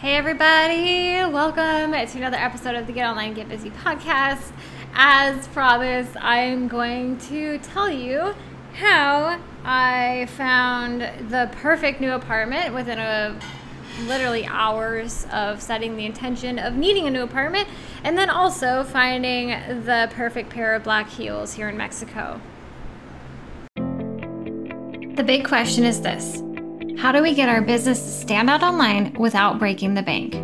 Hey, everybody, welcome to another episode of the Get Online Get Busy podcast. As promised, I'm going to tell you how I found the perfect new apartment within a literally hours of setting the intention of needing a new apartment, and then also finding the perfect pair of black heels here in Mexico. The big question is this How do we get our business to stand out online without breaking the bank?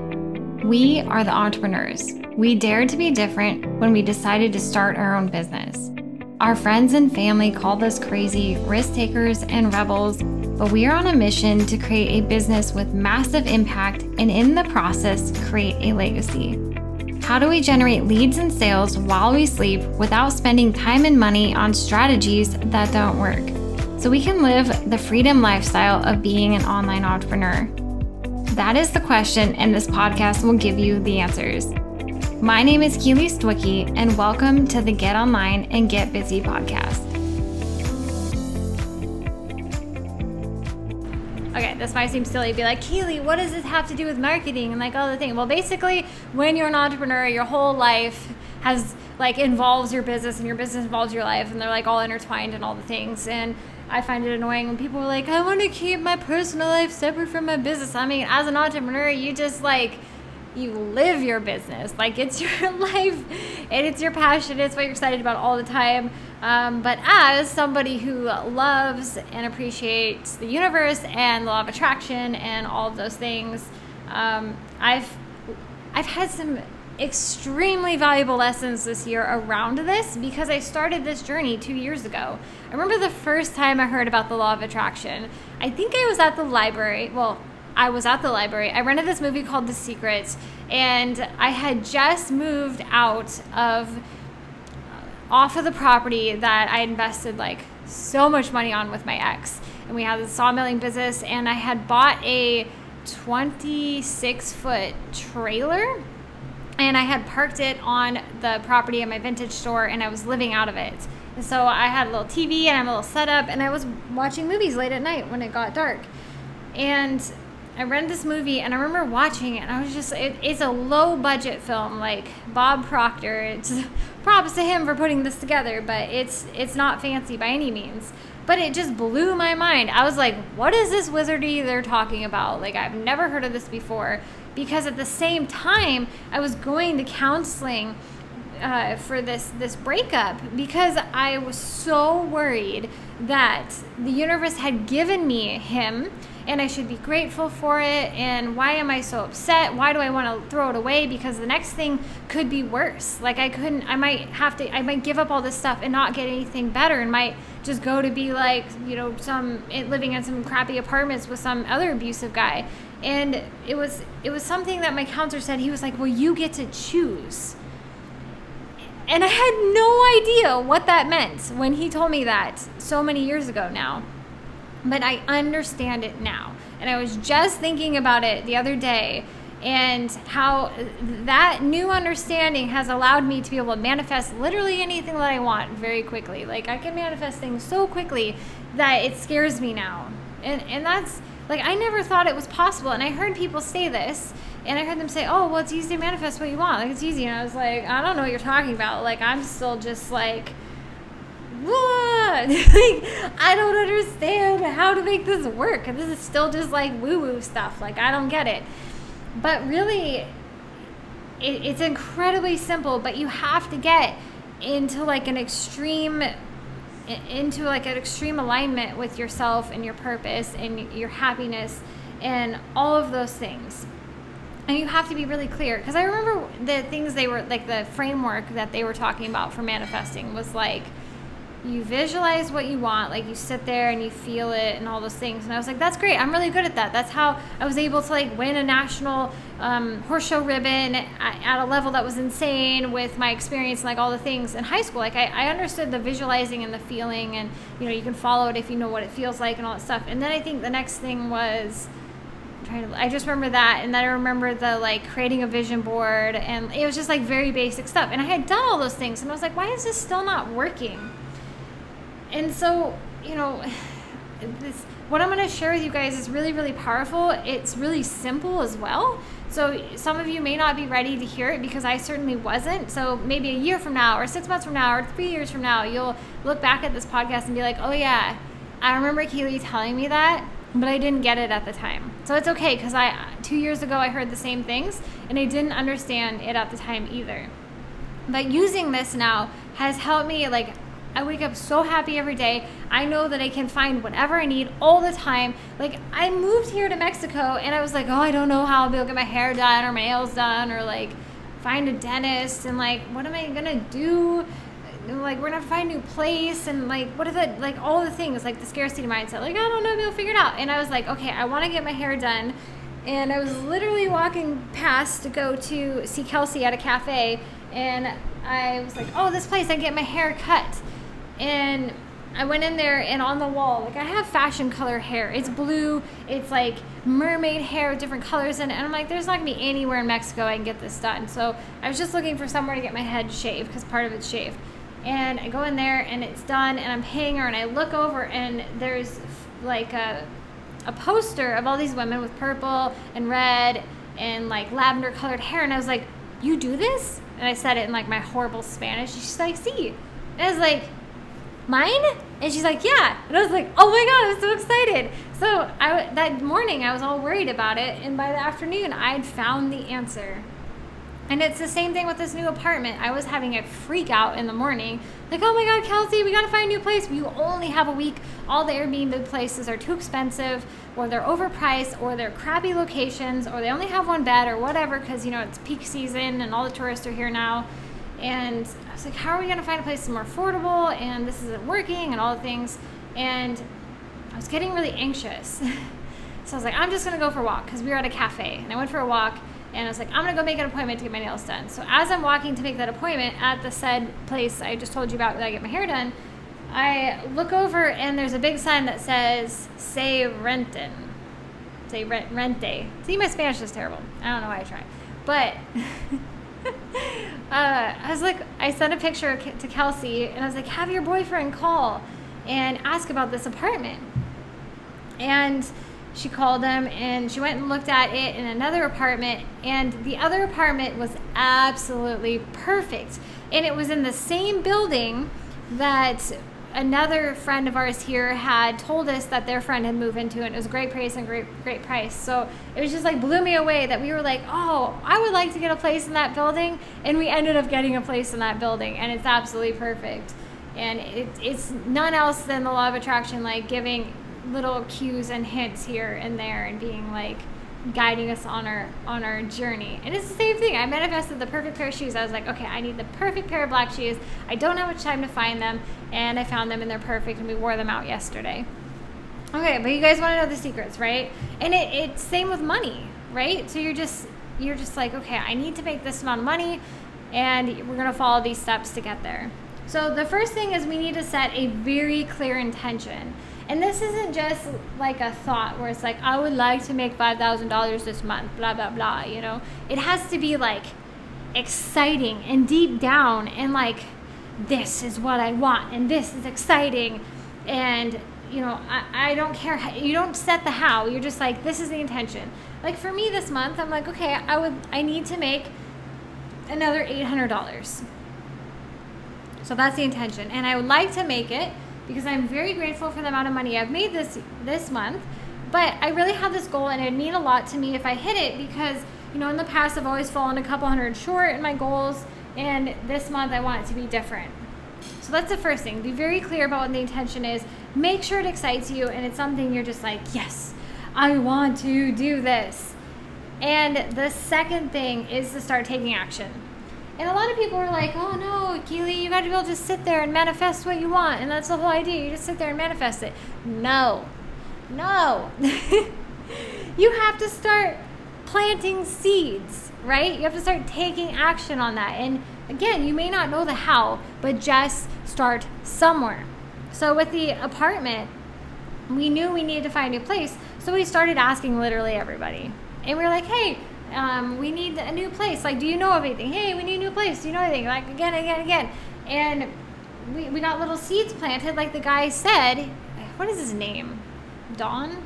We are the entrepreneurs. We dared to be different when we decided to start our own business. Our friends and family called us crazy, risk takers, and rebels, but we are on a mission to create a business with massive impact and, in the process, create a legacy. How do we generate leads and sales while we sleep without spending time and money on strategies that don't work? So we can live the freedom lifestyle of being an online entrepreneur. That is the question, and this podcast will give you the answers. My name is Keely Stwicky, and welcome to the Get Online and Get Busy podcast. Okay, this might seem silly. Be like, Keely, what does this have to do with marketing and like all the things? Well, basically, when you're an entrepreneur, your whole life has like involves your business, and your business involves your life, and they're like all intertwined and all the things. And I find it annoying when people are like, I want to keep my personal life separate from my business. I mean, as an entrepreneur, you just like you live your business. Like it's your life and it's your passion. It's what you're excited about all the time. Um, but as somebody who loves and appreciates the universe and the law of attraction and all of those things, um, I've I've had some extremely valuable lessons this year around this because I started this journey two years ago. I remember the first time I heard about the law of attraction. I think I was at the library. Well, I was at the library. I rented this movie called The Secret, and I had just moved out of uh, off of the property that I invested like so much money on with my ex. And we had the sawmilling business, and I had bought a 26 foot trailer and I had parked it on the property of my vintage store and I was living out of it. And so I had a little TV and I had a little setup and I was watching movies late at night when it got dark. And I rented this movie and I remember watching it and I was just, it, it's a low budget film, like Bob Proctor. It's props to him for putting this together, but it's, it's not fancy by any means. But it just blew my mind. I was like, what is this wizardy they're talking about? Like, I've never heard of this before. Because at the same time I was going to counseling uh, for this this breakup because I was so worried that the universe had given me him and I should be grateful for it. And why am I so upset? Why do I want to throw it away? Because the next thing could be worse. Like I couldn't I might have to I might give up all this stuff and not get anything better and might just go to be like you know some eh, living in some crappy apartments with some other abusive guy. And it was it was something that my counselor said. He was like well you get to choose. And i had no idea what that meant when he told me that so many years ago now. But i understand it now. And i was just thinking about it the other day and how that new understanding has allowed me to be able to manifest literally anything that I want very quickly. Like I can manifest things so quickly that it scares me now. And and that's like I never thought it was possible, and I heard people say this, and I heard them say, "Oh, well, it's easy to manifest what you want. Like it's easy." And I was like, "I don't know what you're talking about. Like I'm still just like." What? like, I don't understand how to make this work. This is still just like woo woo stuff. Like, I don't get it. But really, it, it's incredibly simple, but you have to get into like an extreme into like an extreme alignment with yourself and your purpose and your happiness and all of those things. And you have to be really clear because i remember the things they were like the framework that they were talking about for manifesting was like you visualize what you want like you sit there and you feel it and all those things. And i was like that's great. I'm really good at that. That's how i was able to like win a national um, horse show ribbon at, at, a level that was insane with my experience and like all the things in high school. Like I, I understood the visualizing and the feeling and you know you can follow it if you know what it feels like and all that stuff. And then i think the next thing was to i just remember that. And then i remember the like creating a vision board and it was just like very basic stuff. And i had done all those things and i was like why is this still not working and so, you know, this what I'm going to share with you guys is really, really powerful. It's really simple as well. So some of you may not be ready to hear it because I certainly wasn't. So maybe a year from now, or six months from now, or three years from now, you'll look back at this podcast and be like, oh yeah, I remember Keely telling me that, but I didn't get it at the time. So it's okay because I two years ago I heard the same things and I didn't understand it at the time either. But using this now has helped me like I wake up so happy every day. I know that I can find whatever I need all the time. Like I moved here to Mexico and I was like, oh, I don't know how I'll be able to get my hair done or my nails done or like find a dentist and like what am I gonna do? Like we're gonna find a new place and like what are the like all the things like the scarcity mindset. Like I don't know, we'll figure it out. And I was like, okay, I want to get my hair done. And I was literally walking past to go to see Kelsey at a cafe, and I was like, oh, this place I get my hair cut and I went in there and on the wall, like I have fashion color hair. It's blue, it's like mermaid hair with different colors in it. And I'm like, there's not gonna be anywhere in Mexico I can get this done. So I was just looking for somewhere to get my head shaved because part of it's shaved. And I go in there and it's done and I'm paying her and I look over and there's like a, a poster of all these women with purple and red and like lavender colored hair. And I was like, you do this? And I said it in like my horrible Spanish. She's like, see. And I was like, mine? And she's like, yeah. And I was like, oh my God, I'm so excited. So I, that morning, I was all worried about it. And by the afternoon, I'd found the answer. And it's the same thing with this new apartment. I was having a freak out in the morning. Like, oh my God, Kelsey, we gotta find a new place. You only have a week. All the Airbnb places are too expensive, or they're overpriced, or they're crappy locations, or they only have one bed, or whatever, because, you know, it's peak season and all the tourists are here now. And I was like, how are we going to find a place that's more affordable? And this isn't working and all the things. And I was getting really anxious. so I was like, I'm just going to go for a walk because we were at a cafe. And I went for a walk and I was like, I'm going to go make an appointment to get my nails done. So as I'm walking to make that appointment at the said place I just told you about that I get my hair done, I look over and there's a big sign that says, say rentin. Say rent, rente. See, my Spanish is terrible. I don't know why I try. But uh, I was like, I sent a picture to Kelsey and I was like, have your boyfriend call and ask about this apartment. And she called him and she went and looked at it in another apartment. And the other apartment was absolutely perfect. And it was in the same building that another friend of ours here had told us that their friend had moved into it. It was a great price and great great price. So it was just like blew me away that we were like, oh, I would like to get a place in that building, and we ended up getting a place in that building, and it's absolutely perfect. And it, it's none else than the law of attraction, like giving little cues and hints here and there, and being like guiding us on our on our journey. And it's the same thing. I manifested the perfect pair of shoes. I was like, okay, I need the perfect pair of black shoes. I don't have much time to find them, and I found them and they're perfect and we wore them out yesterday. Okay, but you guys want to know the secrets, right? And it, it's same with money, right? So you're just you're just like, okay, I need to make this amount of money and we're to follow these steps to get there. So the first thing is we need to set a very clear intention. And this isn't just like a thought where it's like, I would like to make $5,000 this month, blah, blah, blah, you know? It has to be like exciting and deep down and like, this is what I want and this is exciting. And, you know, I, I don't care. How, you don't set the how. You're just like, this is the intention. Like for me this month, I'm like, okay, I would, I need to make another $800. So that's the intention. And I would like to make it because I'm very grateful for the amount of money I've made this this month. But I really have this goal, and it would mean a lot to me if I hit it because you know in the past I've always fallen a couple hundred short in my goals, and this month I want it to be different. So that's the first thing. Be very clear about what the intention is. Make sure it excites you, and it's something you're just like, yes, I want to do this. And the second thing is to start taking action. And a lot of people are like, oh no, Keely, you got to be able to sit there and manifest what you want. And that's the whole idea. You just sit there and manifest it. No. No. you have to start planting seeds, right? You have to start taking action on that. And again, you may not know the how, but just start somewhere. So with the apartment, we knew we needed to find a new place. So we started asking literally everybody. And we were like, hey, um, we need a new place. Like, do you know of anything? Hey, we need a new place. Do you know anything? Like, again, again, again. And we, we got little seeds planted, like the guy said. What is his name? Don?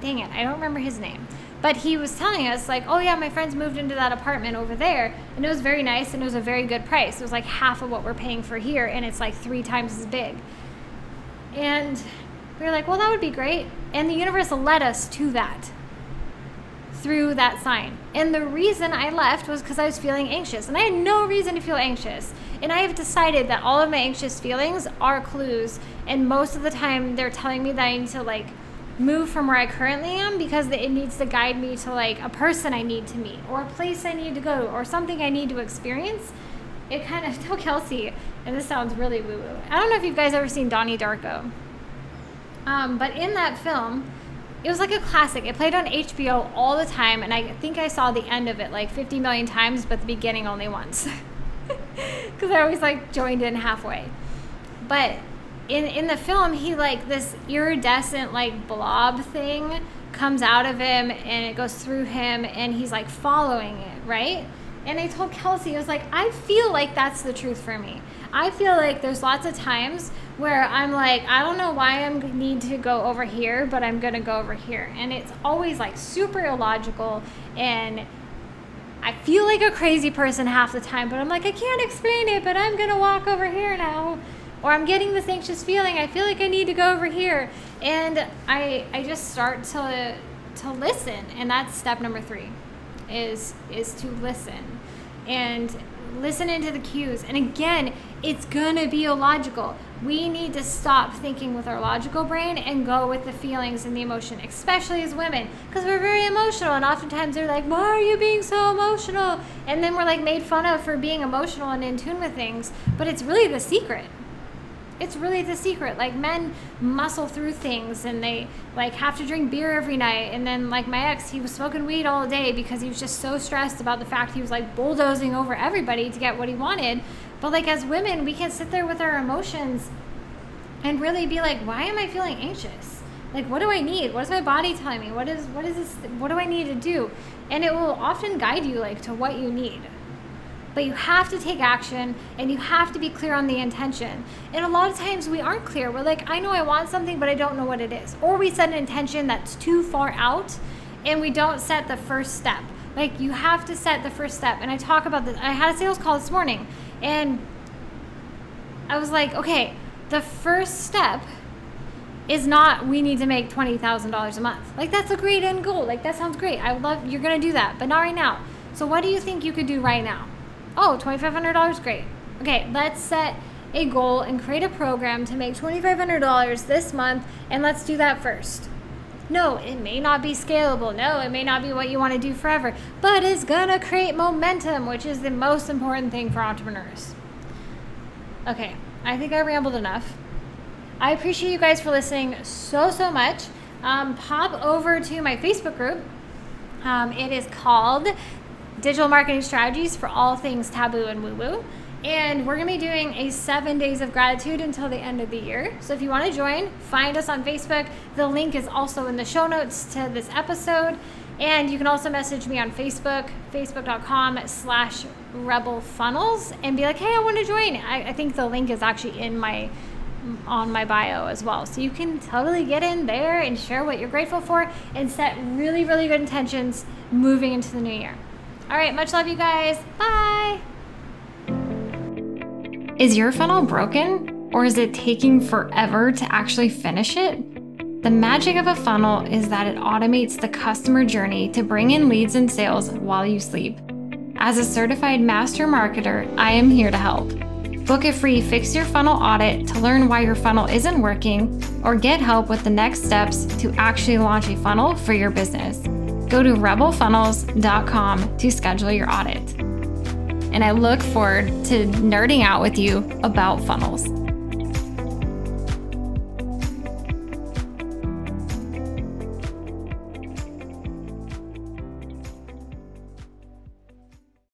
Dang it, I don't remember his name. But he was telling us, like, oh yeah, my friends moved into that apartment over there, and it was very nice and it was a very good price. It was like half of what we're paying for here, and it's like three times as big. And we were like, well, that would be great. And the universe led us to that through that sign. And the reason I left was because I was feeling anxious. And I had no reason to feel anxious. And I have decided that all of my anxious feelings are clues. And most of the time, they're telling me that I need to like move from where I currently am because it needs to guide me to like a person I need to meet or a place I need to go or something I need to experience. It kind of, tell Kelsey, and this sounds really woo woo. I don't know if you guys ever seen Donnie Darko. Um, but in that film, it was like a classic. It played on HBO all the time, and I think I saw the end of it like 50 million times, but the beginning only once. Because I always like joined in halfway. But in in the film, he like this iridescent like blob thing comes out of him, and it goes through him, and he's like following it, right? And I told Kelsey, I was like, I feel like that's the truth for me. I feel like there's lots of times where I'm like, I don't know why I need to go over here, but I'm gonna go over here, and it's always like super illogical, and I feel like a crazy person half the time, but I'm like, I can't explain it, but I'm gonna walk over here now, or I'm getting this anxious feeling. I feel like I need to go over here, and I I just start to to listen, and that's step number three, is is to listen, and listen into the cues. And again, it's gonna be illogical. We need to stop thinking with our logical brain and go with the feelings and the emotion, especially as women, because we're very emotional. And oftentimes they're like, Why are you being so emotional? And then we're like made fun of for being emotional and in tune with things. But it's really the secret it's really the secret. Like men muscle through things and they like have to drink beer every night. And then like my ex, he was smoking weed all day because he was just so stressed about the fact he was like bulldozing over everybody to get what he wanted. But like as women, we can sit there with our emotions and really be like, why am I feeling anxious? Like what do I need? What is my body telling me? What is what is this what do I need to do? And it will often guide you like to what you need but you have to take action and you have to be clear on the intention. And a lot of times we aren't clear. We're like, I know I want something, but I don't know what it is. Or we set an intention that's too far out and we don't set the first step. Like you have to set the first step. And I talk about this. I had a sales call this morning and I was like, okay, the first step is not we need to make $20,000 a month. Like that's a great end goal. Like that sounds great. I love you're going to do that, but not right now. So what do you think you could do right now? Oh, $2,500, great. Okay, let's set a goal and create a program to make $2,500 this month, and let's do that first. No, it may not be scalable. No, it may not be what you want to do forever, but it's gonna create momentum, which is the most important thing for entrepreneurs. Okay, I think I rambled enough. I appreciate you guys for listening so, so much. Um, pop over to my Facebook group. Um, it is called digital marketing strategies for all things taboo and woo woo. And we're going to be doing a seven days of gratitude until the end of the year. So if you want to join, find us on Facebook. The link is also in the show notes to this episode. And you can also message me on Facebook, facebook.com slash rebel funnels, and be like, hey, I want to join. I, I think the link is actually in my on my bio as well. So you can totally get in there and share what you're grateful for and set really, really good intentions moving into the new year. All right, much love, you guys. Bye. Is your funnel broken or is it taking forever to actually finish it? The magic of a funnel is that it automates the customer journey to bring in leads and sales while you sleep. As a certified master marketer, I am here to help. Book a free Fix Your Funnel audit to learn why your funnel isn't working or get help with the next steps to actually launch a funnel for your business go to rebelfunnels.com to schedule your audit. And I look forward to nerding out with you about funnels.